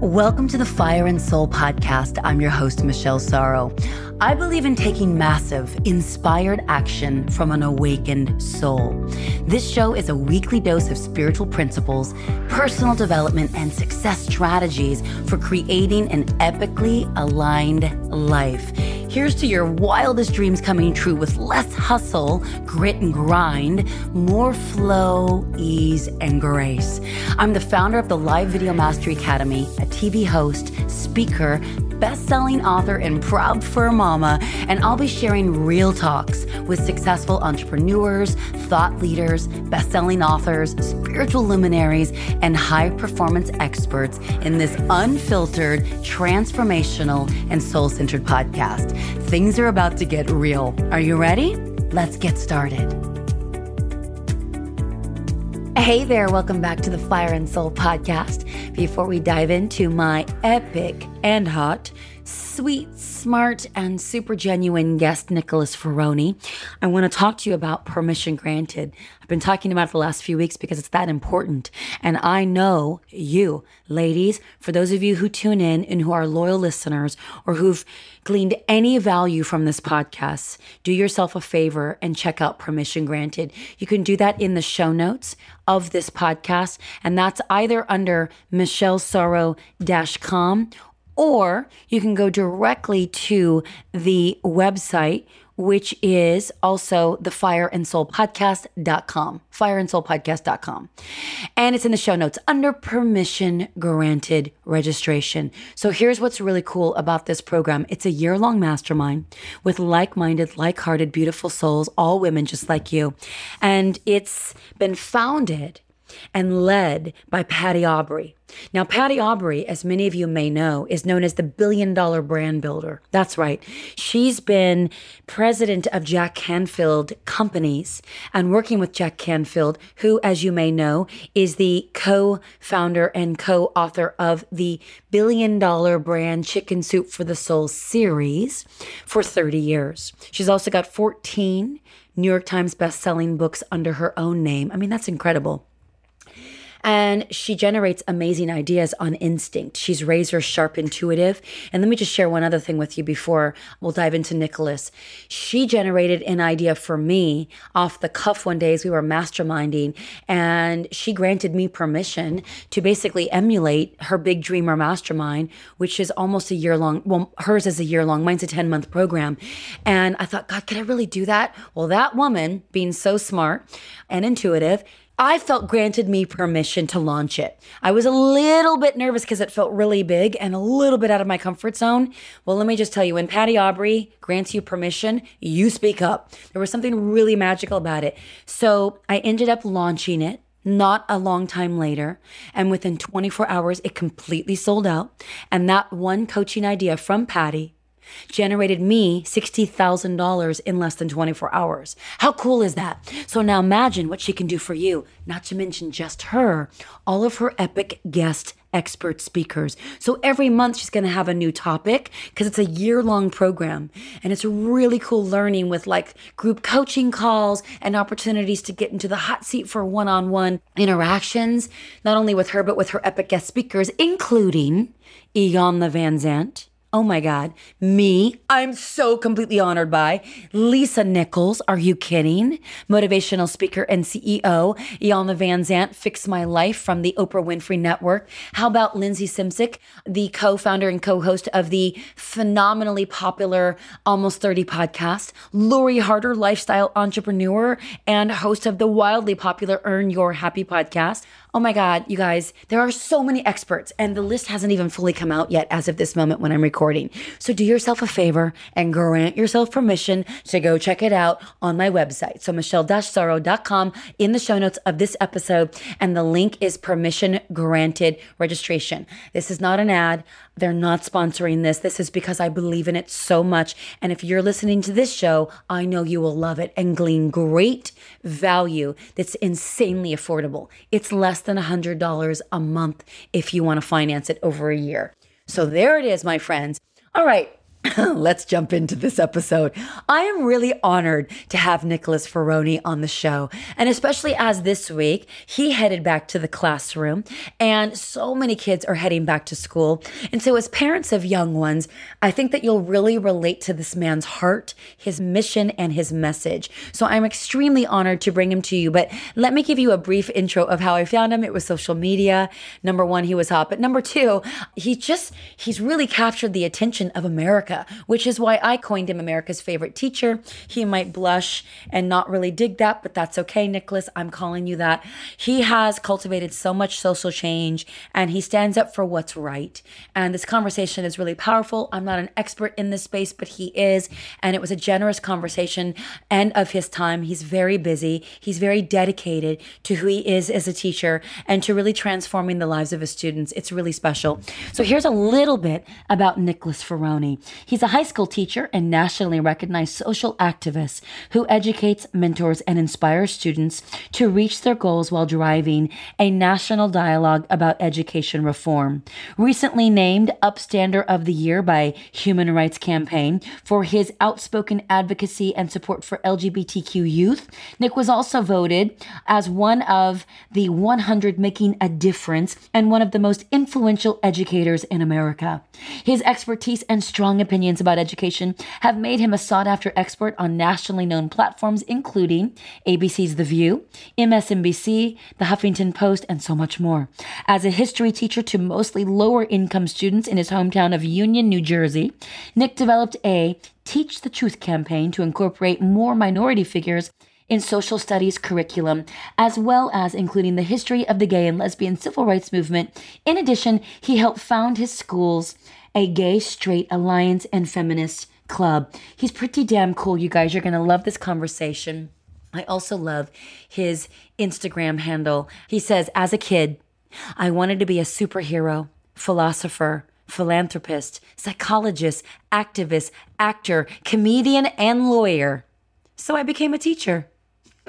Welcome to the Fire and Soul podcast. I'm your host, Michelle Sorro. I believe in taking massive, inspired action from an awakened soul. This show is a weekly dose of spiritual principles, personal development, and success strategies for creating an epically aligned life. Here's to your wildest dreams coming true with less hustle, grit, and grind, more flow, ease, and grace. I'm the founder of the Live Video Mastery Academy, a TV host, speaker, best-selling author and proud fur mama, and I'll be sharing real talks with successful entrepreneurs, thought leaders, best-selling authors, spiritual luminaries, and high-performance experts in this unfiltered, transformational, and soul-centered podcast. Things are about to get real. Are you ready? Let's get started. Hey there, welcome back to the Fire and Soul podcast. Before we dive into my epic and hot, sweet, smart, and super genuine guest, Nicholas Ferroni, I want to talk to you about permission granted. I've been talking about it the last few weeks because it's that important. And I know you, ladies, for those of you who tune in and who are loyal listeners or who've gleaned any value from this podcast, do yourself a favor and check out Permission Granted. You can do that in the show notes of this podcast, and that's either under michellesorro-com or you can go directly to the website which is also the fireandsoulpodcast.com, fireandsoulpodcast.com. And it's in the show notes under permission granted registration. So here's what's really cool about this program. It's a year long mastermind with like-minded, like-hearted, beautiful souls, all women just like you. And it's been founded and led by Patty Aubrey. Now, Patty Aubrey, as many of you may know, is known as the billion dollar brand builder. That's right. She's been president of Jack Canfield Companies and working with Jack Canfield, who, as you may know, is the co founder and co author of the billion dollar brand Chicken Soup for the Soul series for 30 years. She's also got 14 New York Times best-selling books under her own name. I mean, that's incredible. And she generates amazing ideas on instinct. She's razor sharp intuitive. And let me just share one other thing with you before we'll dive into Nicholas. She generated an idea for me off the cuff one day as we were masterminding. And she granted me permission to basically emulate her big dreamer mastermind, which is almost a year long. Well, hers is a year long, mine's a 10 month program. And I thought, God, can I really do that? Well, that woman being so smart and intuitive, I felt granted me permission to launch it. I was a little bit nervous because it felt really big and a little bit out of my comfort zone. Well, let me just tell you when Patty Aubrey grants you permission, you speak up. There was something really magical about it. So I ended up launching it not a long time later. And within 24 hours, it completely sold out. And that one coaching idea from Patty generated me $60,000 in less than 24 hours. How cool is that? So now imagine what she can do for you, not to mention just her, all of her epic guest expert speakers. So every month she's going to have a new topic because it's a year long program and it's really cool learning with like group coaching calls and opportunities to get into the hot seat for one on one interactions, not only with her, but with her epic guest speakers, including Iyanla Vanzant, Oh my God. Me, I'm so completely honored by Lisa Nichols. Are you kidding? Motivational speaker and CEO, Iyanla Vanzant, Fix My Life from the Oprah Winfrey Network. How about Lindsey Simcik, the co founder and co host of the phenomenally popular Almost 30 podcast, Lori Harder, lifestyle entrepreneur and host of the wildly popular Earn Your Happy podcast. Oh my God, you guys, there are so many experts, and the list hasn't even fully come out yet as of this moment when I'm recording. So do yourself a favor and grant yourself permission to go check it out on my website. So michelle-sorro.com in the show notes of this episode, and the link is permission granted registration. This is not an ad. They're not sponsoring this. This is because I believe in it so much. And if you're listening to this show, I know you will love it and glean great value that's insanely affordable. It's less than $100 a month if you want to finance it over a year. So there it is, my friends. All right. Let's jump into this episode. I am really honored to have Nicholas Ferroni on the show. And especially as this week, he headed back to the classroom and so many kids are heading back to school. And so, as parents of young ones, I think that you'll really relate to this man's heart, his mission, and his message. So, I'm extremely honored to bring him to you. But let me give you a brief intro of how I found him. It was social media. Number one, he was hot. But number two, he just, he's really captured the attention of America. America, which is why I coined him America's favorite teacher. He might blush and not really dig that, but that's okay, Nicholas. I'm calling you that. He has cultivated so much social change and he stands up for what's right. And this conversation is really powerful. I'm not an expert in this space, but he is. And it was a generous conversation and of his time. He's very busy. He's very dedicated to who he is as a teacher and to really transforming the lives of his students. It's really special. So here's a little bit about Nicholas Ferroni. He's a high school teacher and nationally recognized social activist who educates, mentors, and inspires students to reach their goals while driving a national dialogue about education reform. Recently named Upstander of the Year by Human Rights Campaign for his outspoken advocacy and support for LGBTQ youth, Nick was also voted as one of the 100 making a difference and one of the most influential educators in America. His expertise and strong opinions about education have made him a sought after expert on nationally known platforms, including ABC's The View, MSNBC, The Huffington Post, and so much more. As a history teacher to mostly lower income students in his hometown of Union, New Jersey, Nick developed a Teach the Truth campaign to incorporate more minority figures in social studies curriculum, as well as including the history of the gay and lesbian civil rights movement. In addition, he helped found his schools a gay, straight, alliance, and feminist club. He's pretty damn cool, you guys. You're going to love this conversation. I also love his Instagram handle. He says, as a kid, I wanted to be a superhero, philosopher, philanthropist, psychologist, activist, actor, comedian, and lawyer. So I became a teacher.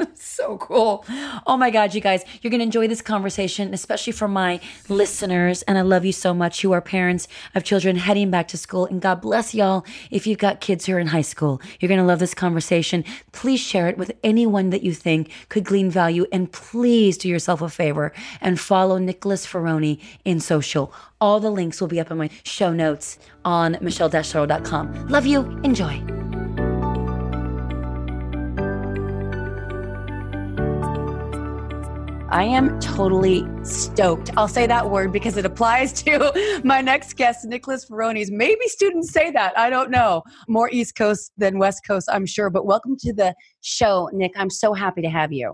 so cool. Oh my God, you guys, you're going to enjoy this conversation, especially for my listeners. And I love you so much who are parents of children heading back to school. And God bless y'all if you've got kids who are in high school. You're going to love this conversation. Please share it with anyone that you think could glean value. And please do yourself a favor and follow Nicholas Ferroni in social. All the links will be up in my show notes on michelle-sorro.com. Love you. Enjoy. I am totally stoked. I'll say that word because it applies to my next guest, Nicholas Ferroni's. Maybe students say that. I don't know. More East Coast than West Coast, I'm sure. But welcome to the show, Nick. I'm so happy to have you.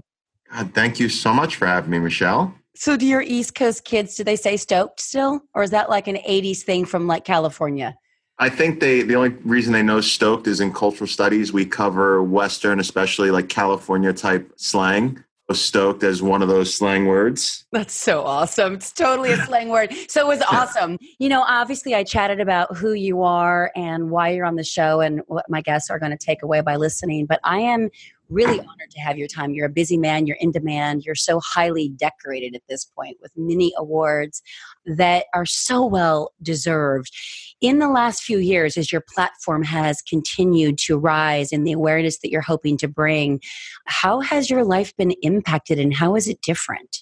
God, thank you so much for having me, Michelle. So, do your East Coast kids, do they say stoked still? Or is that like an 80s thing from like California? I think they the only reason they know stoked is in cultural studies. We cover Western, especially like California type slang stoked as one of those slang words. That's so awesome. It's totally a slang word. So it was awesome. You know, obviously, I chatted about who you are and why you're on the show and what my guests are going to take away by listening. But I am really honored to have your time. You're a busy man, you're in demand, you're so highly decorated at this point with many awards that are so well deserved. In the last few years, as your platform has continued to rise and the awareness that you're hoping to bring, how has your life been impacted and how is it different?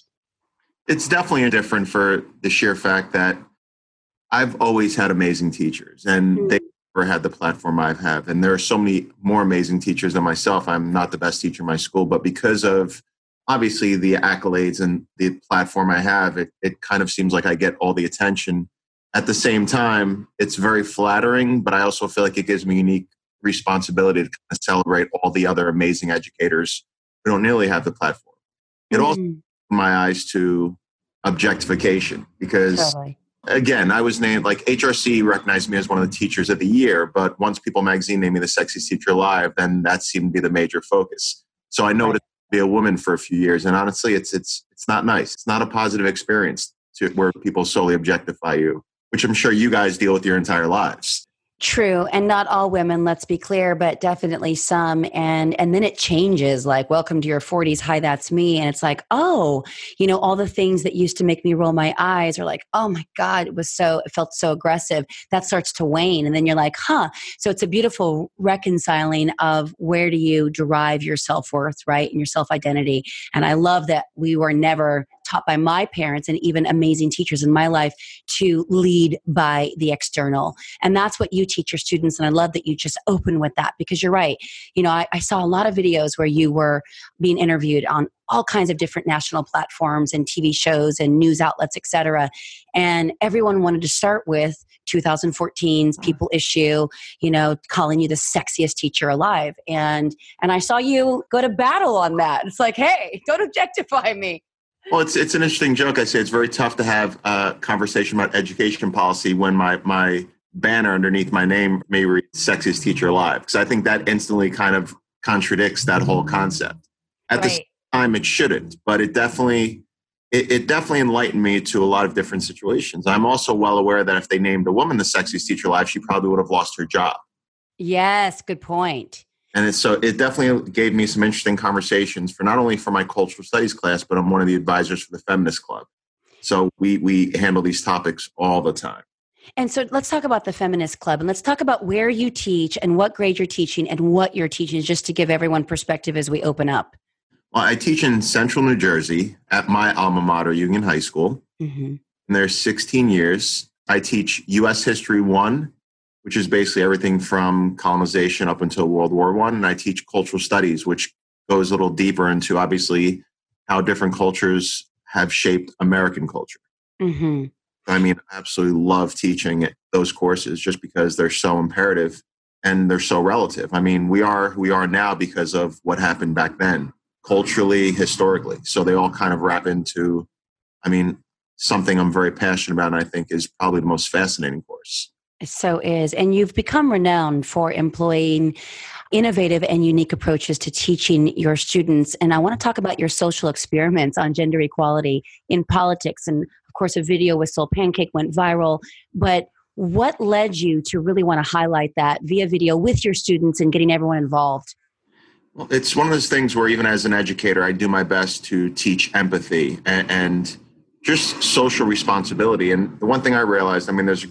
It's definitely different for the sheer fact that I've always had amazing teachers and mm-hmm. they ever had the platform I've had. And there are so many more amazing teachers than myself. I'm not the best teacher in my school, but because of obviously the accolades and the platform I have, it, it kind of seems like I get all the attention. At the same time, it's very flattering, but I also feel like it gives me unique responsibility to kind of celebrate all the other amazing educators who don't nearly have the platform. It mm-hmm. also my eyes to objectification because totally again, I was named like HRC recognized me as one of the teachers of the year, but once People Magazine named me the sexiest teacher alive, then that seemed to be the major focus. So I noticed right. to be a woman for a few years, and honestly, it's it's it's not nice. It's not a positive experience to where people solely objectify you, which I'm sure you guys deal with your entire lives. True, and not all women, let's be clear, but definitely some and and then it changes like welcome to your 40s, hi that's me and it's like, "Oh, you know, all the things that used to make me roll my eyes are like, "Oh my god, it was so it felt so aggressive." That starts to wane and then you're like, "Huh." So it's a beautiful reconciling of where do you derive your self-worth, right? And your self-identity. And I love that we were never taught by my parents and even amazing teachers in my life to lead by the external. And that's what you teach your students. And I love that you just open with that because you're right. You know, I, I saw a lot of videos where you were being interviewed on all kinds of different national platforms and TV shows and news outlets, etc. And everyone wanted to start with 2014's mm. People issue, you know, calling you the sexiest teacher alive. And and I saw you go to battle on that. It's like, hey, don't objectify me. Well, it's it's an interesting joke. I say it's very tough to have a conversation about education policy when my my banner underneath my name may read "sexiest teacher alive" because I think that instantly kind of contradicts that whole concept. At right. the same time, it shouldn't, but it definitely it, it, definitely enlightened me to a lot of different situations. I'm also well aware that if they named a woman the sexiest teacher alive, she probably would have lost her job. Yes, good point and so it definitely gave me some interesting conversations for not only for my cultural studies class but i'm one of the advisors for the feminist club. So we we handle these topics all the time. And so let's talk about the feminist club and let's talk about where you teach and what grade you're teaching and what you're teaching just to give everyone perspective as we open up. Well i teach in central new jersey at my alma mater union high school. Mm-hmm. and there's 16 years. I teach us history 1 which is basically everything from colonization up until World War One. And I teach cultural studies, which goes a little deeper into obviously how different cultures have shaped American culture. Mm-hmm. I mean, I absolutely love teaching those courses just because they're so imperative and they're so relative. I mean, we are we are now because of what happened back then, culturally, historically. So they all kind of wrap into, I mean, something I'm very passionate about, and I think is probably the most fascinating course. It so is. And you've become renowned for employing innovative and unique approaches to teaching your students. And I want to talk about your social experiments on gender equality in politics. And of course, a video with Soul Pancake went viral. But what led you to really want to highlight that via video with your students and getting everyone involved? Well, it's one of those things where even as an educator, I do my best to teach empathy and, and just social responsibility. And the one thing I realized, I mean, there's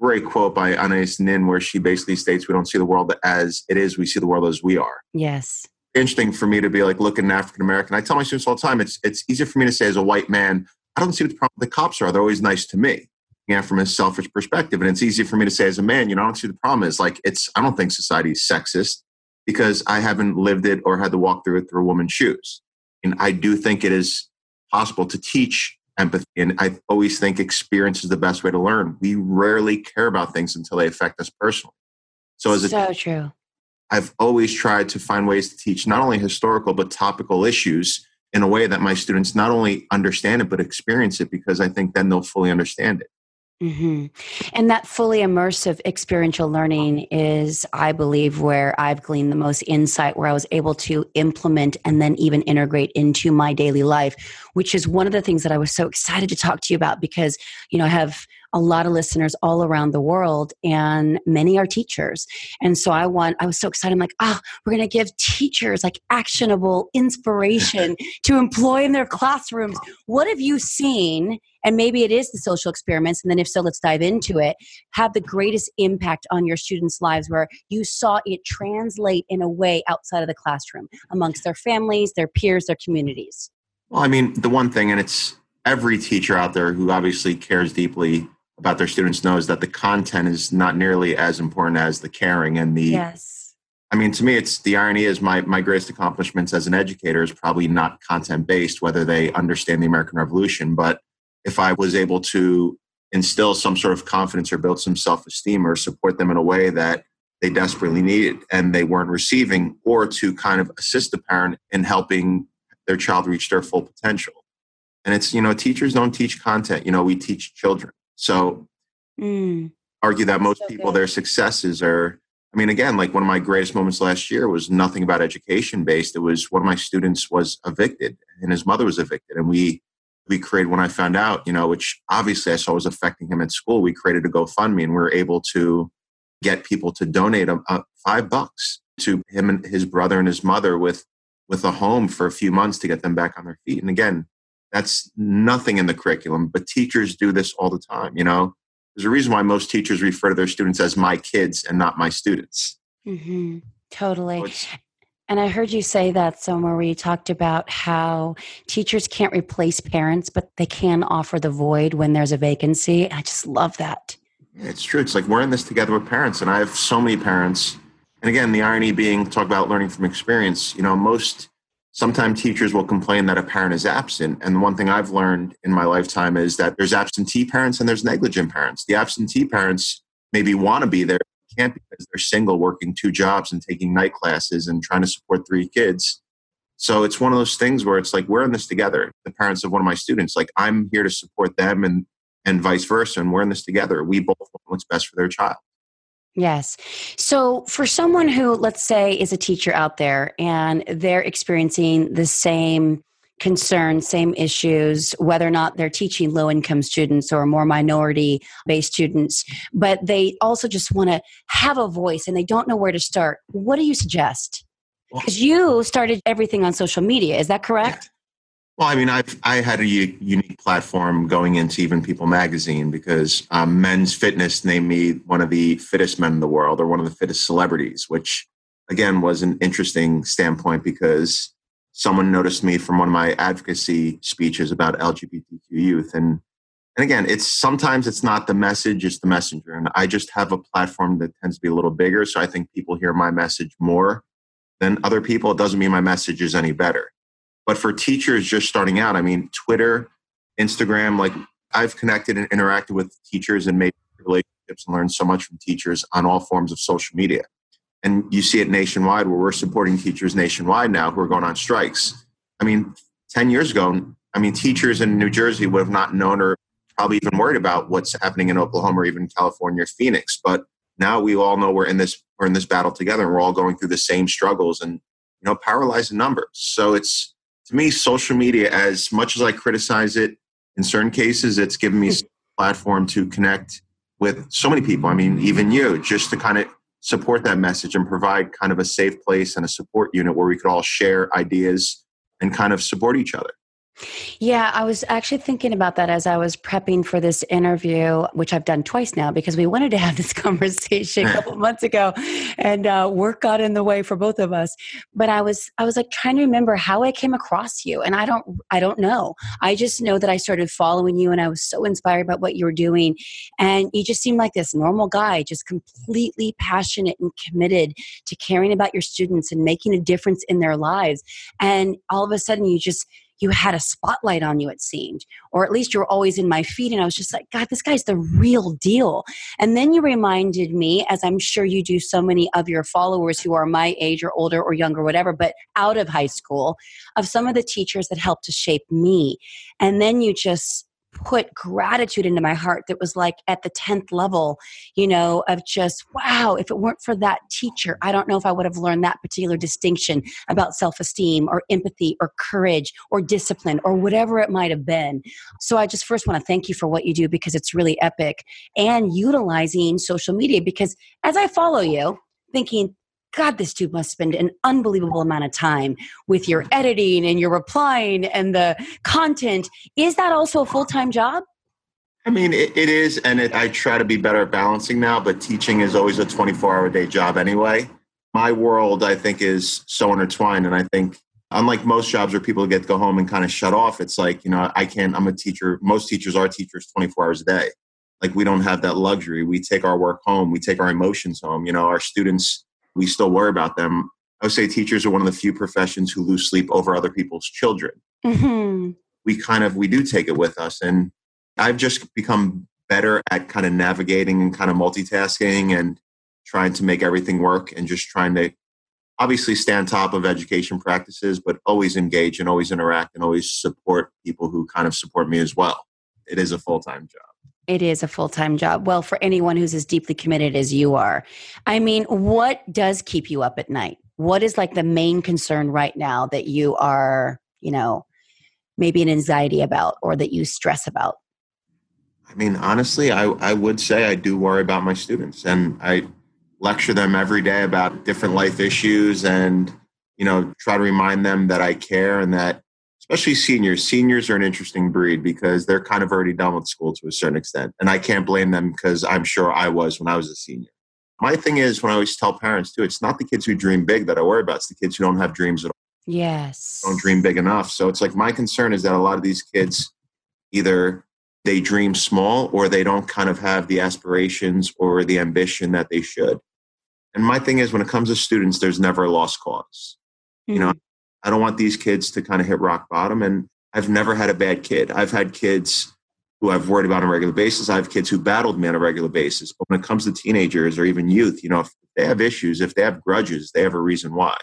great quote by Anais Nin where she basically states we don't see the world as it is, we see the world as we are. Yes. Interesting for me to be like looking African American. I tell my students all the time, it's it's easier for me to say as a white man, I don't see what the problem the cops are. They're always nice to me. Yeah, from a selfish perspective. And it's easy for me to say as a man, you know, I don't see the problem is like it's I don't think society is sexist because I haven't lived it or had to walk through it through a woman's shoes. And I do think it is possible to teach empathy. And I always think experience is the best way to learn. We rarely care about things until they affect us personally. So as a so true. I've always tried to find ways to teach not only historical but topical issues in a way that my students not only understand it but experience it because I think then they'll fully understand it. Mm-hmm. And that fully immersive experiential learning is, I believe, where I've gleaned the most insight, where I was able to implement and then even integrate into my daily life, which is one of the things that I was so excited to talk to you about because, you know, I have a lot of listeners all around the world and many are teachers. And so i want i was so excited. I'm like ah oh, we're going to give teachers like actionable inspiration to employ in their classrooms. What have you seen? And maybe it is the social experiments and then if so let's dive into it. Have the greatest impact on your students lives where you saw it translate in a way outside of the classroom amongst their families their peers their communities. Well i mean the one thing and it's every teacher out there who obviously cares deeply about their students knows that the content is not nearly as important as the caring and the yes. I mean to me it's the irony is my my greatest accomplishments as an educator is probably not content based whether they understand the american revolution but if i was able to instill some sort of confidence or build some self-esteem or support them in a way that they desperately needed and they weren't receiving or to kind of assist the parent in helping their child reach their full potential. And it's you know teachers don't teach content. You know we teach children so mm. argue that most so people, good. their successes are, I mean, again, like one of my greatest moments last year was nothing about education based. It was one of my students was evicted and his mother was evicted. And we, we created when I found out, you know, which obviously I saw was affecting him at school. We created a GoFundMe and we were able to get people to donate a, a five bucks to him and his brother and his mother with with a home for a few months to get them back on their feet. And again, that's nothing in the curriculum, but teachers do this all the time. You know, there's a reason why most teachers refer to their students as my kids and not my students. Mm-hmm. Totally. So and I heard you say that somewhere where you talked about how teachers can't replace parents, but they can offer the void when there's a vacancy. I just love that. It's true. It's like we're in this together with parents, and I have so many parents. And again, the irony being talk about learning from experience. You know, most sometimes teachers will complain that a parent is absent. And the one thing I've learned in my lifetime is that there's absentee parents and there's negligent parents. The absentee parents maybe want to be there, can't because they're single, working two jobs and taking night classes and trying to support three kids. So it's one of those things where it's like we're in this together. The parents of one of my students, like I'm here to support them and and vice versa. And we're in this together. We both want what's best for their child. Yes. So, for someone who, let's say, is a teacher out there and they're experiencing the same concerns, same issues, whether or not they're teaching low income students or more minority based students, but they also just want to have a voice and they don't know where to start, what do you suggest? Because you started everything on social media, is that correct? Well, I mean, I've I had a unique platform going into even People Magazine because um, Men's Fitness named me one of the fittest men in the world or one of the fittest celebrities, which again was an interesting standpoint because someone noticed me from one of my advocacy speeches about LGBTQ youth, and and again, it's sometimes it's not the message, it's the messenger, and I just have a platform that tends to be a little bigger, so I think people hear my message more than other people. It doesn't mean my message is any better but for teachers just starting out, I mean, Twitter, Instagram, like I've connected and interacted with teachers and made relationships and learned so much from teachers on all forms of social media. And you see it nationwide where we're supporting teachers nationwide now who are going on strikes. I mean, 10 years ago, I mean, teachers in New Jersey would have not known or probably even worried about what's happening in Oklahoma or even California or Phoenix. But now we all know we're in this we're in this battle together and we're all going through the same struggles and you know power lies in numbers. So it's to me, social media, as much as I criticize it in certain cases, it's given me hmm. a platform to connect with so many people. I mean, even you, just to kind of support that message and provide kind of a safe place and a support unit where we could all share ideas and kind of support each other. Yeah, I was actually thinking about that as I was prepping for this interview, which I've done twice now because we wanted to have this conversation a couple months ago, and uh, work got in the way for both of us. But I was, I was like trying to remember how I came across you, and I don't, I don't know. I just know that I started following you, and I was so inspired by what you were doing, and you just seemed like this normal guy, just completely passionate and committed to caring about your students and making a difference in their lives. And all of a sudden, you just you had a spotlight on you, it seemed, or at least you were always in my feed. And I was just like, God, this guy's the real deal. And then you reminded me, as I'm sure you do so many of your followers who are my age or older or younger, whatever, but out of high school, of some of the teachers that helped to shape me. And then you just put gratitude into my heart that was like at the 10th level, you know, of just, wow, if it weren't for that teacher, I don't know if I would have learned that particular distinction about self esteem or empathy or courage or discipline or whatever it might have been. So I just first want to thank you for what you do because it's really epic and utilizing social media because as I follow you, thinking, God, this dude must spend an unbelievable amount of time with your editing and your replying and the content. Is that also a full time job? I mean, it, it is, and it, I try to be better at balancing now, but teaching is always a 24 hour day job anyway. My world, I think, is so intertwined. And I think, unlike most jobs where people get to go home and kind of shut off, it's like, you know, I can't, I'm a teacher. Most teachers are teachers 24 hours a day. Like, we don't have that luxury. We take our work home, we take our emotions home. You know, our students, we still worry about them. I would say teachers are one of the few professions who lose sleep over other people's children. Mm-hmm. We kind of we do take it with us, and I've just become better at kind of navigating and kind of multitasking and trying to make everything work and just trying to obviously stay on top of education practices, but always engage and always interact and always support people who kind of support me as well. It is a full time job. It is a full time job. Well, for anyone who's as deeply committed as you are. I mean, what does keep you up at night? What is like the main concern right now that you are, you know, maybe an anxiety about or that you stress about? I mean, honestly, I, I would say I do worry about my students. And I, lecture them every day about different life issues and, you know, try to remind them that I care and that especially seniors. Seniors are an interesting breed because they're kind of already done with school to a certain extent. And I can't blame them because I'm sure I was when I was a senior. My thing is when I always tell parents too, it's not the kids who dream big that I worry about, it's the kids who don't have dreams at all. Yes. Don't dream big enough. So it's like my concern is that a lot of these kids either they dream small or they don't kind of have the aspirations or the ambition that they should. And my thing is when it comes to students, there's never a lost because. You know, mm-hmm. I don't want these kids to kind of hit rock bottom. And I've never had a bad kid. I've had kids who I've worried about on a regular basis. I have kids who battled me on a regular basis. But when it comes to teenagers or even youth, you know, if they have issues, if they have grudges, they have a reason why.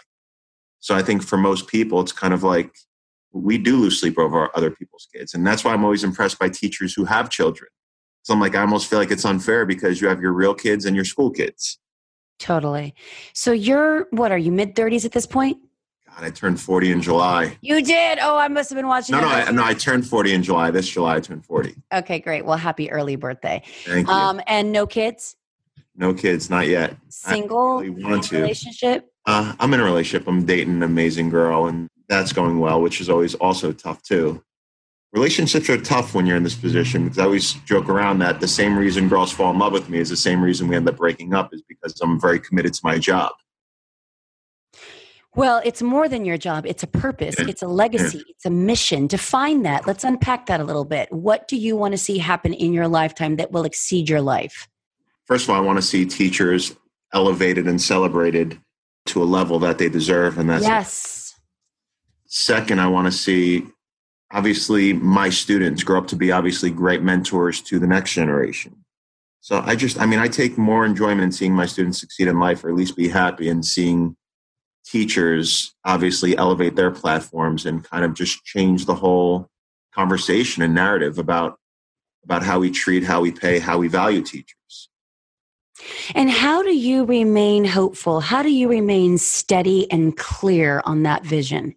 So I think for most people, it's kind of like we do lose sleep over other people's kids. And that's why I'm always impressed by teachers who have children. So I'm like, I almost feel like it's unfair because you have your real kids and your school kids. Totally. So you're, what are you, mid 30s at this point? God, I turned 40 in July. You did? Oh, I must have been watching. No, no, I, no, I turned 40 in July. This July, I turned 40. Okay, great. Well, happy early birthday. Thank you. Um, and no kids? No kids, not yet. Single? Really want to. Relationship? Uh, I'm in a relationship. I'm dating an amazing girl, and that's going well, which is always also tough too. Relationships are tough when you're in this position because I always joke around that the same reason girls fall in love with me is the same reason we end up breaking up is because I'm very committed to my job. Well, it's more than your job. It's a purpose. It's a legacy. It's a mission. Define that. Let's unpack that a little bit. What do you want to see happen in your lifetime that will exceed your life? First of all, I want to see teachers elevated and celebrated to a level that they deserve. And that's yes. Second, I want to see obviously my students grow up to be obviously great mentors to the next generation. So I just, I mean, I take more enjoyment in seeing my students succeed in life or at least be happy and seeing teachers obviously elevate their platforms and kind of just change the whole conversation and narrative about about how we treat, how we pay, how we value teachers. And how do you remain hopeful? How do you remain steady and clear on that vision?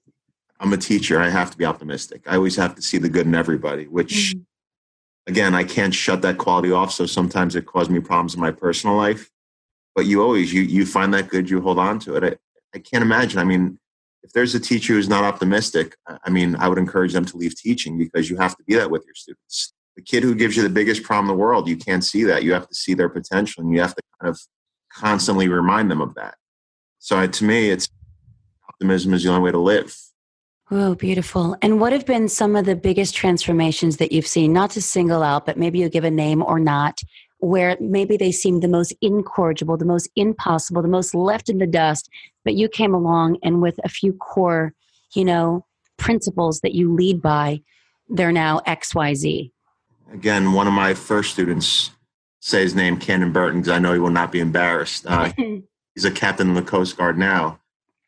I'm a teacher. I have to be optimistic. I always have to see the good in everybody, which mm-hmm. again, I can't shut that quality off. So sometimes it causes me problems in my personal life. But you always you you find that good, you hold on to it. I can't imagine. I mean, if there's a teacher who's not optimistic, I mean, I would encourage them to leave teaching because you have to be that with your students. The kid who gives you the biggest problem in the world, you can't see that. You have to see their potential and you have to kind of constantly remind them of that. So to me, it's optimism is the only way to live. Oh, beautiful. And what have been some of the biggest transformations that you've seen? Not to single out, but maybe you'll give a name or not, where maybe they seemed the most incorrigible, the most impossible, the most left in the dust, but you came along and with a few core, you know, principles that you lead by, they're now XYZ. Again, one of my first students say his name, Cannon Burton, because I know he will not be embarrassed. Uh, he's a captain in the Coast Guard now.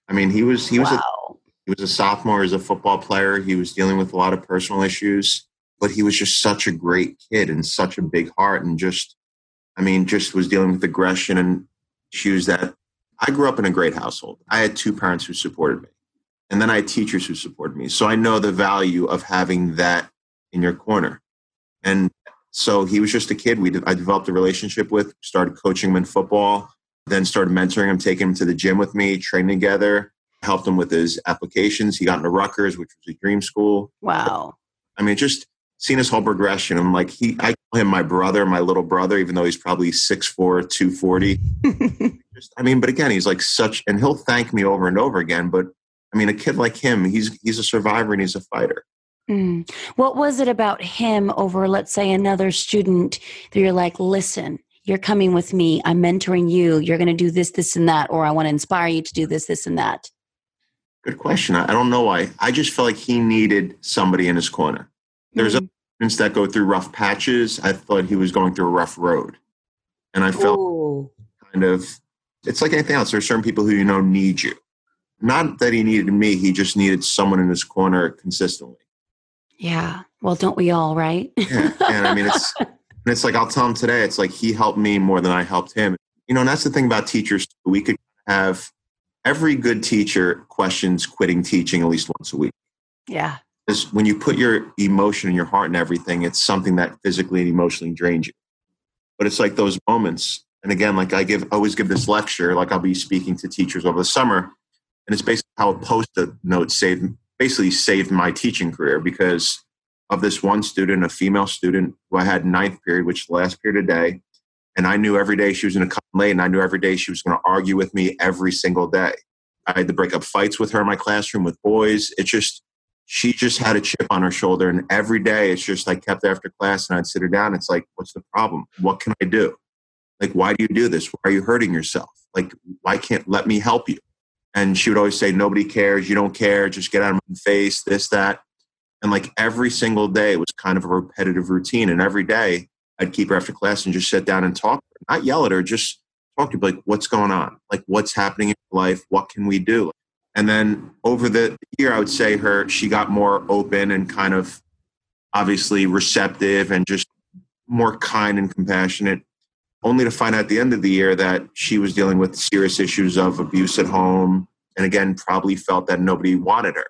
I mean, he was he was wow. a, he was a sophomore as a football player. He was dealing with a lot of personal issues, but he was just such a great kid and such a big heart and just I mean, just was dealing with aggression and issues that I grew up in a great household. I had two parents who supported me, and then I had teachers who supported me. So I know the value of having that in your corner. And so he was just a kid. We I developed a relationship with, started coaching him in football, then started mentoring him, taking him to the gym with me, training together, helped him with his applications. He got into Rutgers, which was a dream school. Wow. I mean, just seeing his whole progression. I'm like, he, I call him my brother, my little brother, even though he's probably 6'4", 240. Just, I mean, but again, he's like such, and he'll thank me over and over again. But I mean, a kid like him, he's he's a survivor and he's a fighter. Mm. What was it about him over, let's say, another student that you're like, listen, you're coming with me. I'm mentoring you. You're going to do this, this, and that, or I want to inspire you to do this, this, and that. Good question. I don't know why. I just felt like he needed somebody in his corner. There's mm. students that go through rough patches. I thought he was going through a rough road, and I felt Ooh. kind of. It's like anything else. There are certain people who you know need you. Not that he needed me. He just needed someone in his corner consistently. Yeah. Well, don't we all, right? yeah. And I mean, it's and it's like I'll tell him today. It's like he helped me more than I helped him. You know, and that's the thing about teachers. We could have every good teacher questions quitting teaching at least once a week. Yeah because when you put your emotion and your heart and everything, it's something that physically and emotionally drains you. But it's like those moments And again, like I give always give this lecture, like I'll be speaking to teachers over the summer, and it's basically how a post-it note saved basically saved my teaching career because of this one student, a female student who I had ninth period, which is the last period of day. And I knew every day she was going to come late, and I knew every day she was going to argue with me every single day. I had to break up fights with her in my classroom with boys. It just, she just had a chip on her shoulder. And every day it's just, I kept after class and I'd sit her down. It's like, what's the problem? What can I do? Like, why do you do this? Why are you hurting yourself? Like, why can't let me help you? And she would always say, nobody cares. You don't care. Just get out of my face, this, that. And like every single day it was kind of a repetitive routine. And every day I'd keep her after class and just sit down and talk, not yell at her, just talk to her, like, what's going on? Like, what's happening in your life? What can we do? And then over the year, I would say her, she got more open and kind of obviously receptive and just more kind and compassionate, only to find out at the end of the year that she was dealing with serious issues of abuse at home. And again, probably felt that nobody wanted her.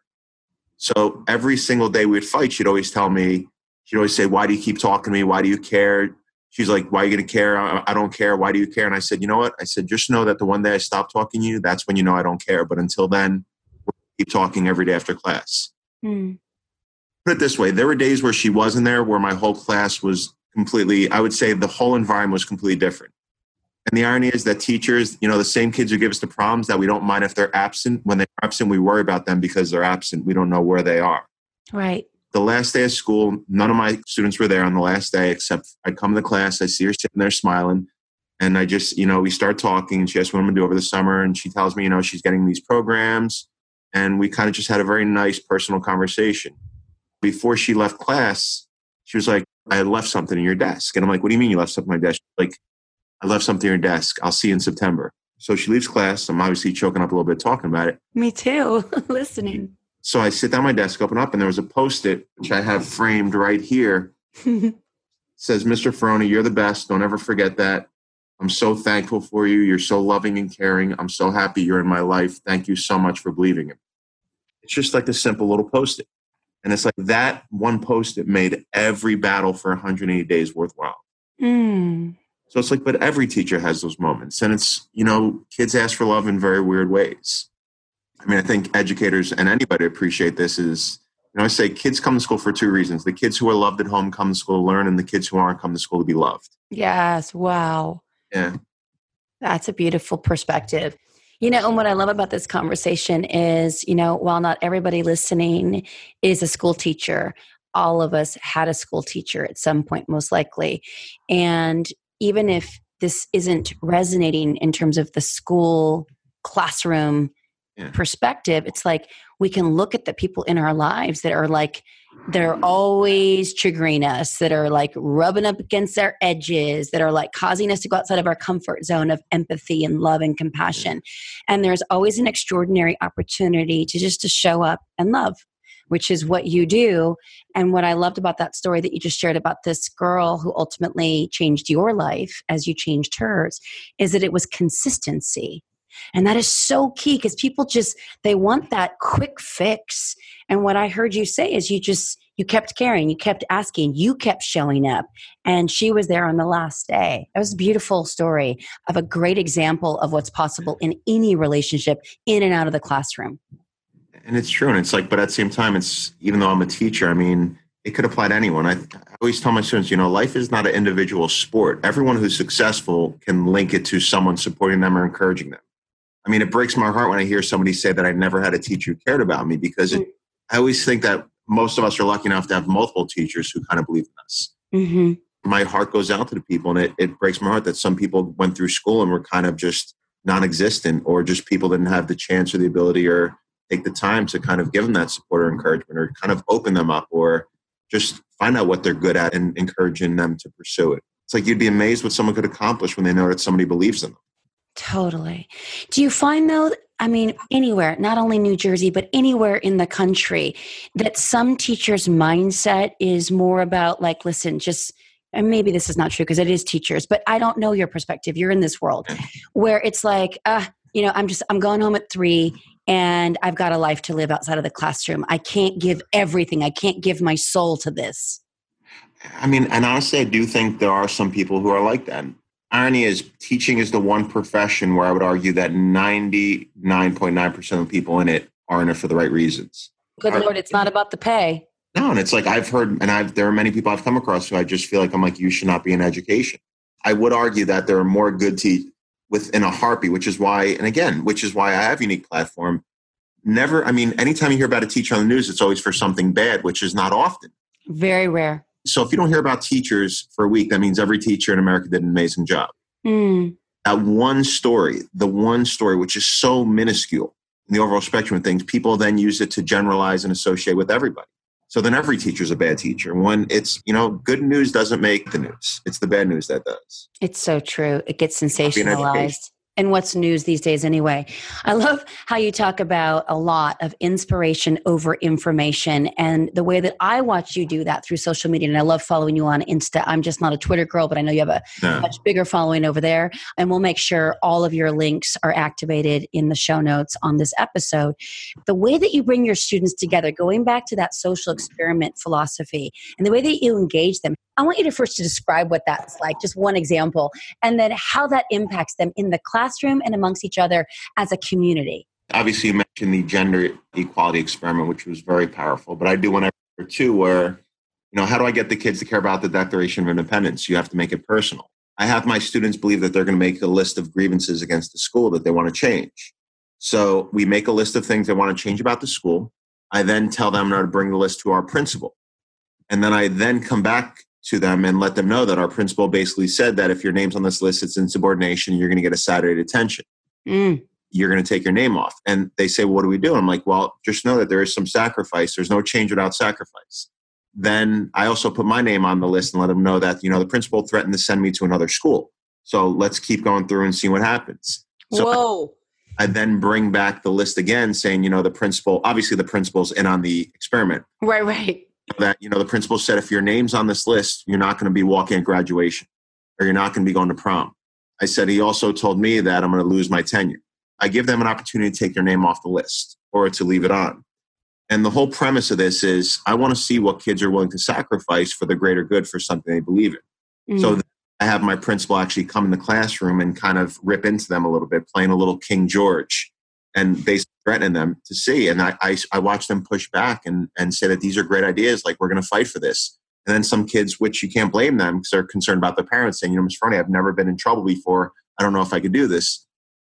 So every single day we'd fight, she'd always tell me, she'd always say, Why do you keep talking to me? Why do you care? She's like, Why are you going to care? I don't care. Why do you care? And I said, You know what? I said, Just know that the one day I stop talking to you, that's when you know I don't care. But until then, we'll keep talking every day after class. Hmm. Put it this way there were days where she wasn't there, where my whole class was completely, I would say the whole environment was completely different. And the irony is that teachers, you know, the same kids who give us the problems that we don't mind if they're absent. When they're absent, we worry about them because they're absent. We don't know where they are. Right. The last day of school, none of my students were there on the last day, except I'd come to class, I see her sitting there smiling. And I just, you know, we start talking and she asks what I'm gonna do over the summer. And she tells me, you know, she's getting these programs. And we kind of just had a very nice personal conversation. Before she left class, she was like, I left something in your desk. And I'm like, what do you mean you left something in my desk? Like, I left something in your desk. I'll see you in September. So she leaves class. I'm obviously choking up a little bit talking about it. Me too, listening. So I sit down my desk, open up, and there was a post it, which I have framed right here. says, Mr. Ferroni, you're the best. Don't ever forget that. I'm so thankful for you. You're so loving and caring. I'm so happy you're in my life. Thank you so much for believing it. It's just like a simple little post it. And it's like that one post it made every battle for 180 days worthwhile. Mm. So it's like, but every teacher has those moments. And it's, you know, kids ask for love in very weird ways. I mean, I think educators and anybody appreciate this is, you know, I say kids come to school for two reasons. The kids who are loved at home come to school to learn, and the kids who aren't come to school to be loved. Yes. Wow. Yeah. That's a beautiful perspective. You know, and what I love about this conversation is, you know, while not everybody listening is a school teacher, all of us had a school teacher at some point, most likely. And even if this isn't resonating in terms of the school classroom yeah. perspective it's like we can look at the people in our lives that are like they're always triggering us that are like rubbing up against our edges that are like causing us to go outside of our comfort zone of empathy and love and compassion and there's always an extraordinary opportunity to just to show up and love which is what you do. And what I loved about that story that you just shared about this girl who ultimately changed your life as you changed hers is that it was consistency. And that is so key because people just they want that quick fix. And what I heard you say is you just you kept caring, you kept asking, you kept showing up. And she was there on the last day. It was a beautiful story of a great example of what's possible in any relationship in and out of the classroom and it's true and it's like but at the same time it's even though i'm a teacher i mean it could apply to anyone I, I, always tell my students you know life is not an individual sport everyone who's successful can link it to someone supporting them or encouraging them i mean it breaks my heart when i hear somebody say that i never had a teacher who cared about me because it, i always think that most of us are lucky enough to have multiple teachers who kind of believe in us mm-hmm. my heart goes out to the people and it, it breaks my heart that some people went through school and were kind of just non-existent or just people didn't have the chance or the ability or take the time to kind of give them that support or encouragement or kind of open them up or just find out what they're good at and encouraging them to pursue it. It's like you'd be amazed what someone could accomplish when they know that somebody believes in them. Totally. Do you find though, I mean, anywhere, not only New Jersey, but anywhere in the country, that some teachers' mindset is more about like, listen, just and maybe this is not true because it is teachers, but I don't know your perspective. You're in this world where it's like, uh, you know, I'm just I'm going home at three and I've got a life to live outside of the classroom. I can't give everything. I can't give my soul to this. I mean, and honestly, I do think there are some people who are like that. Irony is teaching is the one profession where I would argue that 99.9% of people in it are in it for the right reasons. Good Lord, it's not about the pay. No, and it's like I've heard, and I've there are many people I've come across who I just feel like I'm like, you should not be in education. I would argue that there are more good teachers within a heartbeat, which is why, and again, which is why I have unique platform. Never, I mean, anytime you hear about a teacher on the news, it's always for something bad, which is not often. Very rare. So if you don't hear about teachers for a week, that means every teacher in America did an amazing job. Mm. That one story, the one story, which is so minuscule in the overall spectrum of things, people then use it to generalize and associate with everybody. So then every teacher is a bad teacher. When it's, you know, good news doesn't make the news. It's the bad news that does. It's so true. It gets sensationalized and what's news these days anyway. I love how you talk about a lot of inspiration over information and the way that I watch you do that through social media. And I love following you on Insta. I'm just not a Twitter girl, but I know you have a no. much bigger following over there. And we'll make sure all of your links are activated in the show notes on this episode. The way that you bring your students together, going back to that social experiment philosophy and the way that you engage them, I want you to first to describe what that's like, just one example, and then how that impacts them in the classroom and amongst each other as a community. Obviously, you mentioned the gender equality experiment, which was very powerful, but I do want to too where, you know, how do I get the kids to care about the Declaration of Independence? You have to make it personal. I have my students believe that they're going to make a list of grievances against the school that they want to change. So we make a list of things they want to change about the school. I then tell them to bring the list to our principal. And then I then come back to them and let them know that our principal basically said that if your name's on this list, it's insubordination, you're going to get a Saturday detention. Mm. You're going to take your name off. And they say, well, what do we do? I'm like, well, just know that there is some sacrifice. There's no change without sacrifice. Then I also put my name on the list and let them know that, you know, the principal threatened to send me to another school. So let's keep going through and see what happens. So Whoa. I, I then bring back the list again saying, you know, the principal, obviously the principal's in on the experiment. Right, right that you know the principal said if your name's on this list you're not going to be walking at graduation or you're not going to be going to prom. I said he also told me that i'm going to lose my tenure. I give them an opportunity to take their name off the list or to leave it on. And the whole premise of this is i want to see what kids are willing to sacrifice for the greater good for something they believe in. Mm. so i have my principal actually come in the classroom and kind of rip into them a little bit playing a little king george and basically threatening them to see. And I, I, I watch them push back and, and say that these are great ideas. Like, we're going to fight for this. And then some kids, which you can't blame them because they're concerned about their parents saying, you know, Ms. Ferroni, I've never been in trouble before. I don't know if I could do this.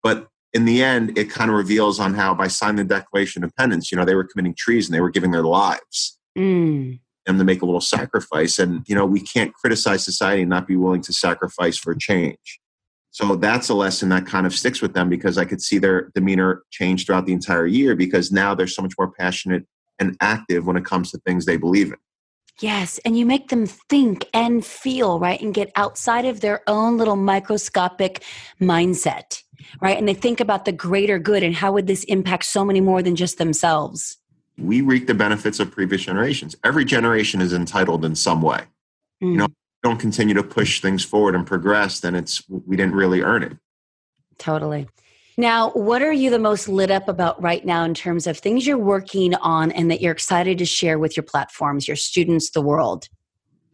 But in the end, it kind of reveals on how by signing the Declaration of Independence, you know, they were committing treason, they were giving their lives. Mm. And to make a little sacrifice. And, you know, we can't criticize society and not be willing to sacrifice for change. So that's a lesson that kind of sticks with them because I could see their demeanor change throughout the entire year because now they're so much more passionate and active when it comes to things they believe in. Yes, and you make them think and feel, right? And get outside of their own little microscopic mindset, right? And they think about the greater good and how would this impact so many more than just themselves. We reap the benefits of previous generations. Every generation is entitled in some way. Mm. You know, don't continue to push things forward and progress, then it's we didn't really earn it. Totally. Now, what are you the most lit up about right now in terms of things you're working on and that you're excited to share with your platforms, your students, the world?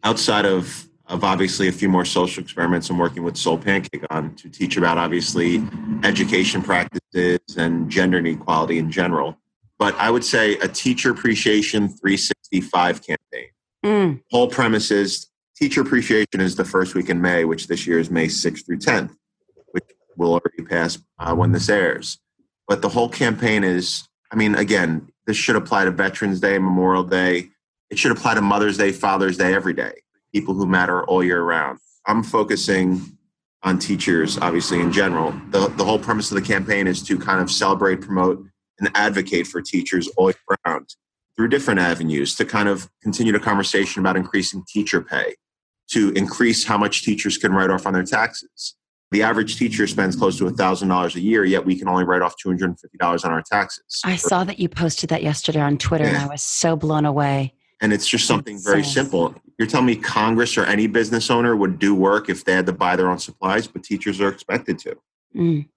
Outside of of obviously a few more social experiments I'm working with SoulPancake on to teach about obviously education practices and gender inequality in general. But I would say a teacher appreciation 365 campaign. Mm. Whole premise is Teacher Appreciation is the first week in May, which this year is May 6th through 10th, which will already pass uh, when this airs. But the whole campaign is, I mean, again, this should apply to Veterans Day, Memorial Day. It should apply to Mother's Day, Father's Day, every day. People who matter all year round. I'm focusing on teachers, obviously, in general. The, the whole premise of the campaign is to kind of celebrate, promote, and advocate for teachers all year round through different avenues to kind of continue the conversation about increasing teacher pay, to increase how much teachers can write off on their taxes. The average teacher spends close to $1,000 a year, yet we can only write off $250 on our taxes. I saw that you posted that yesterday on Twitter, yeah. and I was so blown away. And it's just something very simple. You're telling me Congress or any business owner would do work if they had to buy their own supplies, but teachers are expected to. Mm.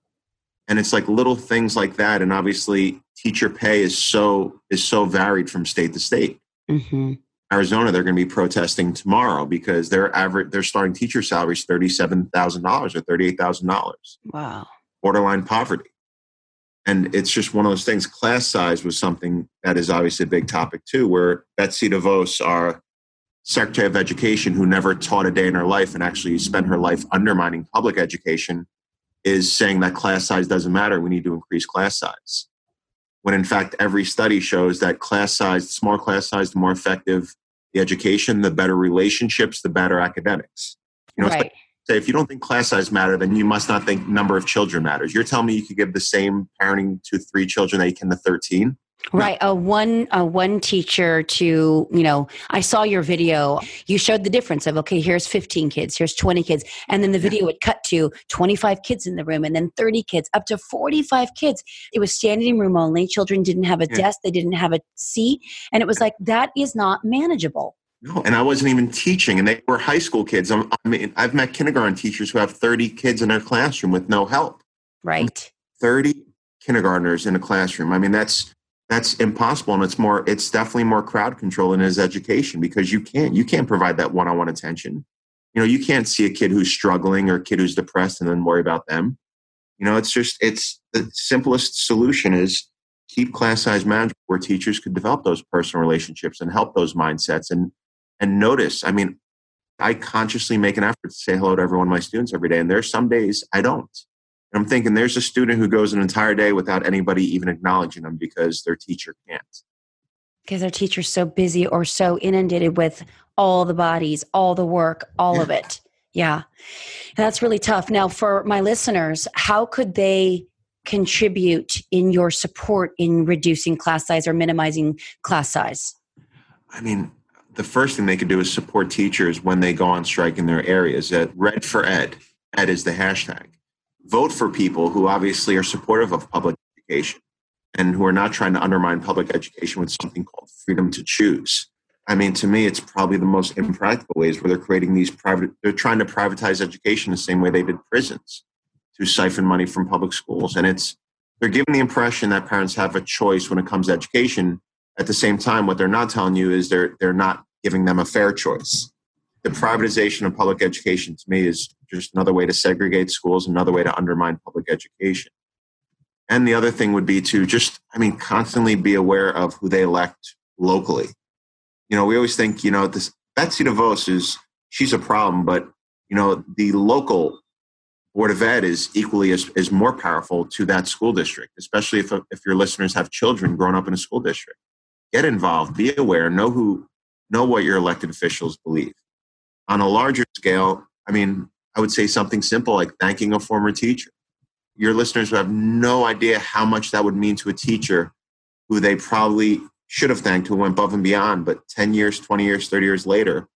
And it's like little things like that. And obviously, teacher pay is so is so varied from state to state. Mm-hmm Arizona, they're going to be protesting tomorrow because their average, their starting teacher salary is thirty-seven thousand dollars or thirty-eight thousand dollars. Wow, borderline poverty. And it's just one of those things. Class size was something that is obviously a big topic too, where Betsy DeVos, our Secretary of Education, who never taught a day in her life and actually spent her life undermining public education, is saying that class size doesn't matter. We need to increase class size. When in fact, every study shows that class size, the smaller class size, the more effective the education, the better relationships, the better academics. You know, right say if you don't think class size matter, then you must not think number of children matters. You're telling me you could give the same parenting to three children that you can to 13? Right. A one a one teacher to, you know, I saw your video. You showed the difference of okay, here's 15 kids, here's 20 kids. And then the video would cut to 25 kids in the room and then 30 kids, up to 45 kids. It was standing room only. Children didn't have a yeah. desk, they didn't have a seat. And it was like that is not manageable. No, and I wasn't even teaching, and they were high school kids. I'm, I mean, I've met kindergarten teachers who have 30 kids in their classroom with no help. Right. 30 kindergartners in a classroom. I mean, that's that's impossible, and it's more. It's definitely more crowd control in his education because you can't you can't provide that one-on-one attention. You know, you can't see a kid who's struggling or a kid who's depressed and then worry about them. You know, it's just it's the simplest solution is keep class size management where teachers could develop those personal relationships and help those mindsets and and notice. I mean, I consciously make an effort to say hello to every one of my students every day, and there are some days I don't. And I'm thinking there's a student who goes an entire day without anybody even acknowledging them because their teacher can't. Because their teacher's so busy or so inundated with all the bodies, all the work, all yeah. of it. Yeah. That's really tough. Now, for my listeners, how could they contribute in your support in reducing class size or minimizing class size? I mean, the first thing they could do is support teachers when they go on strike in their areas. At Red for Ed, Ed is the hashtag. Vote for people who obviously are supportive of public education and who are not trying to undermine public education with something called freedom to choose. I mean, to me, it's probably the most impractical ways where they're creating these private, they're trying to privatize education the same way they did prisons to siphon money from public schools. And it's, they're giving the impression that parents have a choice when it comes to education at the same time, what they're not telling you is they're they're not giving them a fair choice. The privatization of public education to me is just another way to segregate schools, another way to undermine public education. And the other thing would be to just, I mean, constantly be aware of who they elect locally. You know, we always think, you know, this Betsy DeVos is she's a problem, but you know, the local board of ed is equally as, is more powerful to that school district, especially if if your listeners have children growing up in a school district get involved, be aware, know who, know what your elected officials believe. On a larger scale, I mean, I would say something simple like thanking a former teacher. Your listeners would have no idea how much that would mean to a teacher who they probably should have thanked, who went above and beyond, but 10 years, 20 years, 30 years later,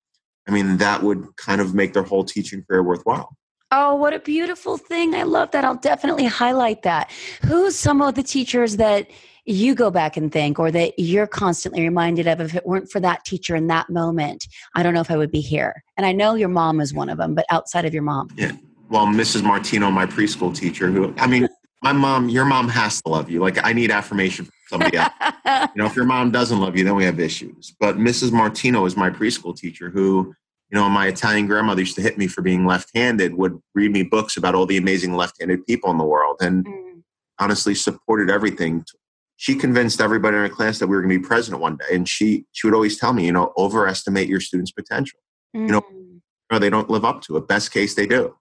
I mean, that would kind of make their whole teaching career worthwhile. Oh, what a beautiful thing. I love that. I'll definitely highlight that. Who's some of the teachers that you go back and think or that you're constantly reminded of if it weren't for that teacher in that moment i don't know if i would be here. And i know your mom is one of them but outside of your mom. Yeah. Well mrs martino my preschool teacher who i mean my mom your mom has to love you. Like i need affirmation from somebody else. You know if your mom doesn't love you then we have issues. But mrs martino is my preschool teacher who you know my italian grandmother used to hit me for being left-handed would read me books about all the amazing left-handed people in the world and mm. honestly supported everything she convinced everybody in her class that we were going to be president one day. And she she would always tell me, you know, overestimate your students' potential. Mm. You, know, mm. they don't live up to it. Best case, they do.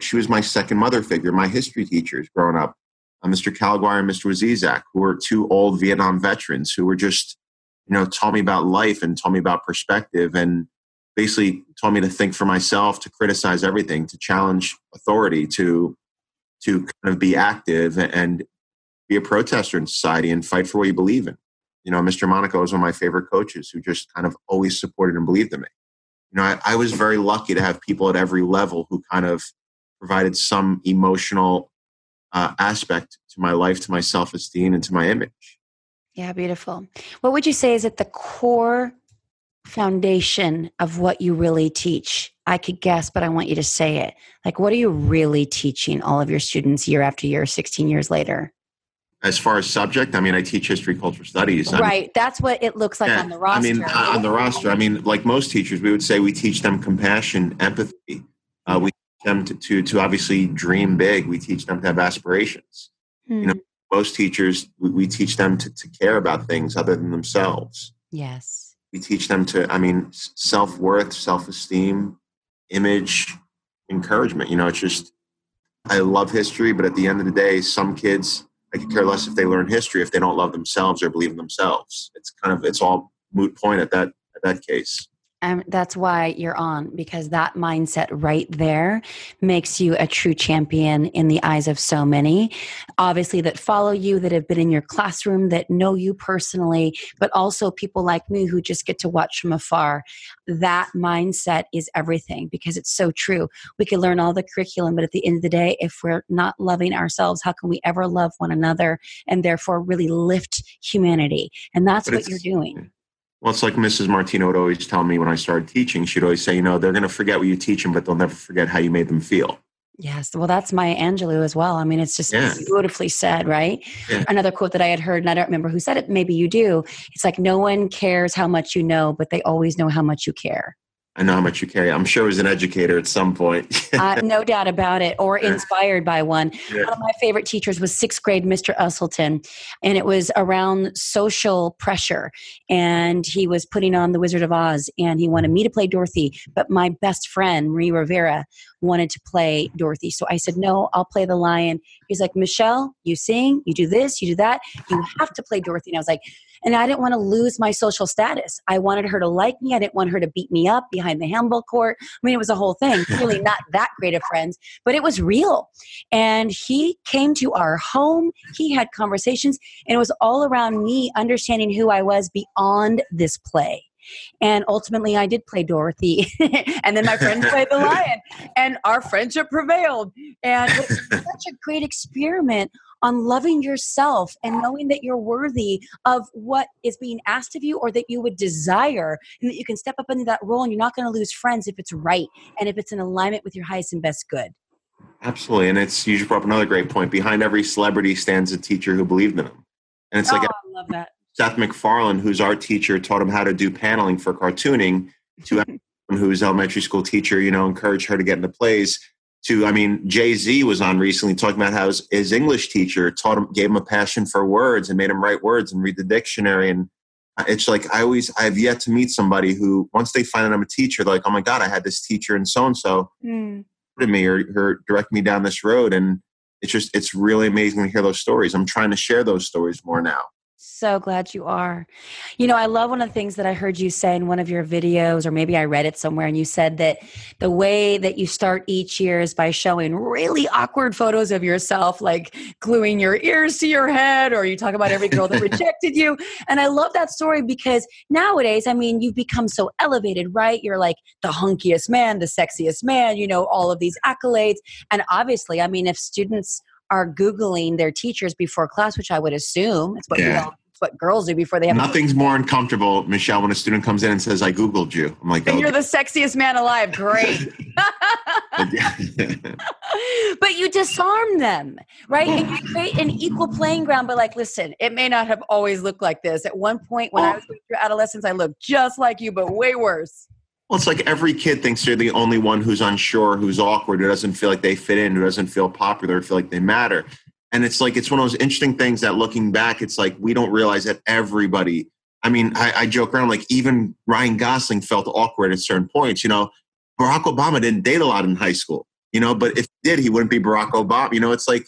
She was my second mother figure. My history teachers growing up, uh, Mr. Caliguire and Mr. Wazizak, who were two old Vietnam veterans who were just, you know, taught me about life and taught me about perspective and basically taught me to think for myself, to criticize everything, to challenge authority, to to kind of be active and be a protester in society and fight for what you believe in. You know, Mr. Monaco is one of my favorite coaches who just kind of always supported and believed in me. You know, I, I was very lucky to have people at every level who kind of provided some emotional uh, aspect to my life, to my self esteem, and to my image. Yeah, beautiful. What would you say is at the core foundation of what you really teach? I could guess, but I want you to say it. Like, what are you really teaching all of your students year after year, 16 years later? As far as subject, I mean, I teach history, culture studies. I right. Mean, That's what it looks like yeah, on the roster. I mean, on the roster, I mean, like most teachers, we would say we teach them compassion, empathy. Uh, we teach them to, to, to obviously dream big. We teach them to have aspirations. Hmm. You know, most teachers, we, we teach them to, to care about things other than themselves. Yes. We teach them to, I mean, self worth, self esteem, image, encouragement. You know, it's just, I love history, but at the end of the day, some kids, I could care less if they learn history if they don't love themselves or believe in themselves. It's kind of it's all moot point at that at that case. And that's why you're on because that mindset right there makes you a true champion in the eyes of so many. Obviously, that follow you, that have been in your classroom, that know you personally, but also people like me who just get to watch from afar. That mindset is everything because it's so true. We can learn all the curriculum, but at the end of the day, if we're not loving ourselves, how can we ever love one another and therefore really lift humanity? And that's but what you're doing. Well, it's like Mrs. Martino would always tell me when I started teaching. She'd always say, you know, they're going to forget what you teach them, but they'll never forget how you made them feel. Yes. Well, that's Maya Angelou as well. I mean, it's just yeah. beautifully said, right? Yeah. Another quote that I had heard, and I don't remember who said it, maybe you do. It's like, no one cares how much you know, but they always know how much you care. I know how much you carry. I'm sure as an educator at some point. uh, no doubt about it, or inspired by one. Yeah. One of my favorite teachers was sixth grade Mr. Usselton, and it was around social pressure. And he was putting on The Wizard of Oz, and he wanted me to play Dorothy, but my best friend, Marie Rivera, wanted to play Dorothy. So I said, No, I'll play the lion. He's like, Michelle, you sing, you do this, you do that. You have to play Dorothy. And I was like, and I didn't want to lose my social status. I wanted her to like me. I didn't want her to beat me up behind the handball court. I mean, it was a whole thing. Really not that great of friends, but it was real. And he came to our home. He had conversations, and it was all around me understanding who I was beyond this play. And ultimately, I did play Dorothy. and then my friend played the lion. And our friendship prevailed. And it was such a great experiment on loving yourself and knowing that you're worthy of what is being asked of you or that you would desire and that you can step up into that role and you're not going to lose friends if it's right and if it's in alignment with your highest and best good. Absolutely. And it's you brought up another great point. Behind every celebrity stands a teacher who believed in them. And it's oh, like I love that. Seth MacFarlane, who's our teacher, taught him how to do paneling for cartooning. To who's elementary school teacher, you know, encouraged her to get into plays. To I mean, Jay Z was on recently talking about how his, his, English teacher taught him, gave him a passion for words and made him write words and read the dictionary. And it's like I always I've yet to meet somebody who once they find out I'm a teacher, they're like, oh my god, I had this teacher and so and mm. so to me or, or direct me down this road. And it's just it's really amazing to hear those stories. I'm trying to share those stories more now. So glad you are. You know, I love one of the things that I heard you say in one of your videos, or maybe I read it somewhere, and you said that the way that you start each year is by showing really awkward photos of yourself, like gluing your ears to your head, or you talk about every girl that rejected you. And I love that story because nowadays, I mean, you've become so elevated, right? You're like the hunkiest man, the sexiest man, you know, all of these accolades. And obviously, I mean, if students are googling their teachers before class, which I would assume it's what yeah. it's what girls do before they have. Nothing's more uncomfortable, Michelle, when a student comes in and says, "I googled you." I'm like, and "You're the sexiest man alive." Great. but you disarm them, right? And you oh. create an equal playing ground. But like, listen, it may not have always looked like this. At one point, when I oh. was going through adolescence, I looked just like you, but way worse. Well, it's like every kid thinks they're the only one who's unsure, who's awkward, who doesn't feel like they fit in, who doesn't feel popular, feel like they matter. And it's like it's one of those interesting things that looking back, it's like we don't realize that everybody. I mean, I, I joke around like even Ryan Gosling felt awkward at certain points. You know, Barack Obama didn't date a lot in high school. You know, but if he did, he wouldn't be Barack Obama. You know, it's like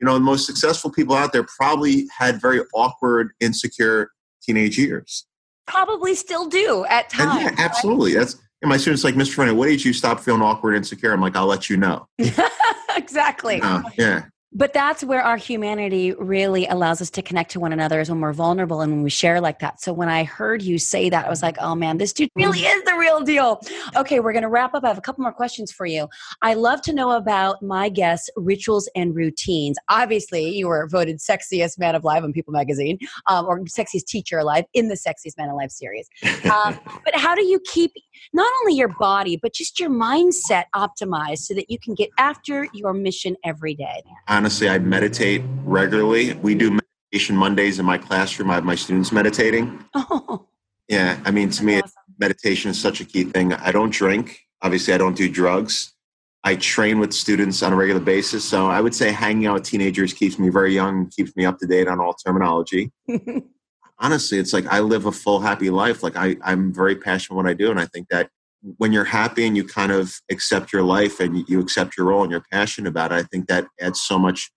you know the most successful people out there probably had very awkward, insecure teenage years probably still do at times. And yeah, absolutely. Right? That's my students like, Mr. Ferroni, what age you stop feeling awkward, and insecure? I'm like, I'll let you know. exactly. Uh, yeah but that's where our humanity really allows us to connect to one another is when we're vulnerable and when we share like that. So when I heard you say that, I was like, oh man, this dude really is the real deal. Okay, we're going to wrap up. I have a couple more questions for you. I love to know about my guests' rituals and routines. Obviously, you were voted sexiest man of alive on People magazine um, or sexiest teacher alive in the Sexiest Man Alive series. Um, but how do you keep not only your body, but just your mindset optimized so that you can get after your mission every day? Honestly, I meditate regularly. We do meditation Mondays in my classroom. I have my students meditating. Oh, Yeah, I mean, to me, awesome. meditation is such a key thing. I don't drink. Obviously, I don't do drugs. I train with students on a regular basis. So I would say hanging out with teenagers keeps me very young, keeps me up to date on all terminology. Honestly, it's like I live a full, happy life. Like I, I'm very passionate what I do. And I think that when you're happy and you kind of accept your life and you- accept your role and you're passionate about it, I think that adds so much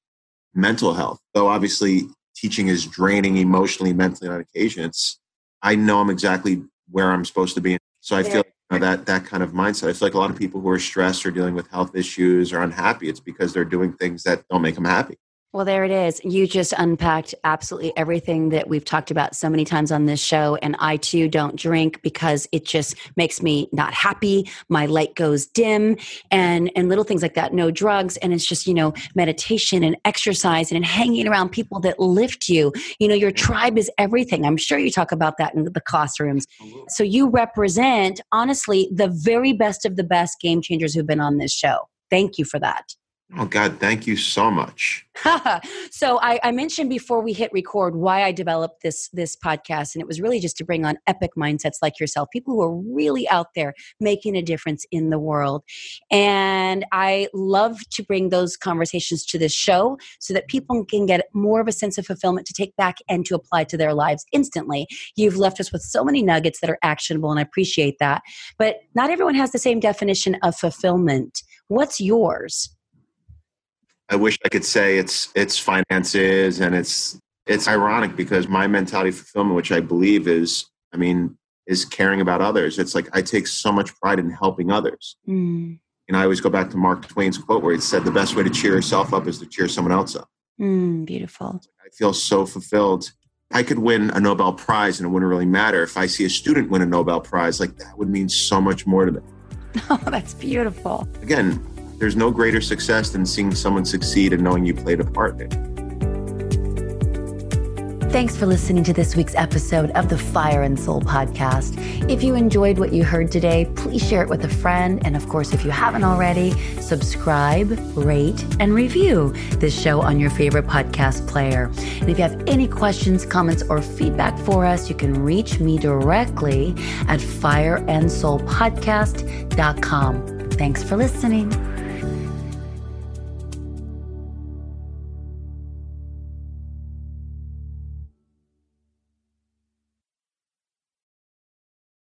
mental health. Though obviously teaching is draining emotionally, mentally on occasion, it's I know I'm exactly where I'm supposed to be. So I feel you know, that that kind of mindset. I feel like a lot of people who are stressed or dealing with health issues or unhappy, it's because they're doing things that don't make them happy. Well, there it is. You just unpacked absolutely everything that we've talked about so many times on this show. And I too don't drink because it just makes me not happy. My light goes dim and, and little things like that. No drugs. And it's just, you know, meditation and exercise and hanging around people that lift you. You know, your tribe is everything. I'm sure you talk about that in the classrooms. So you represent, honestly, the very best of the best game changers who've been on this show. Thank you for that. Oh God, thank you so much. so I, I mentioned before we hit record why I developed this this podcast, and it was really just to bring on epic mindsets like yourself, people who are really out there making a difference in the world. And I love to bring those conversations to this show so that people can get more of a sense of fulfillment to take back and to apply to their lives instantly. You've left us with so many nuggets that are actionable, and I appreciate that. But not everyone has the same definition of fulfillment. What's yours? I wish I could say it's it's finances and it's it's ironic because my mentality of fulfillment, which I believe is, I mean, is caring about others. It's like I take so much pride in helping others. Mm, And I always go back to Mark Twain's quote where he said, "The best way to cheer yourself up is to cheer someone else up." mm, beautiful. I feel so fulfilled. I could win a Nobel Prize and it wouldn't really matter. If I see a student win a Nobel Prize, like that would mean so much more to me. Oh, that's beautiful. Again, there's no greater success than seeing someone succeed and knowing you played a part in it. Thanks for listening to this week's episode of the Fire and Soul podcast. If you enjoyed what you heard today, please share it with a friend. And of course, if you haven't already, subscribe, rate, and review this show on your favorite podcast player. And if you have any questions, comments, or feedback for us, you can reach me directly at fireandsoulpodcast.com. Thanks for listening.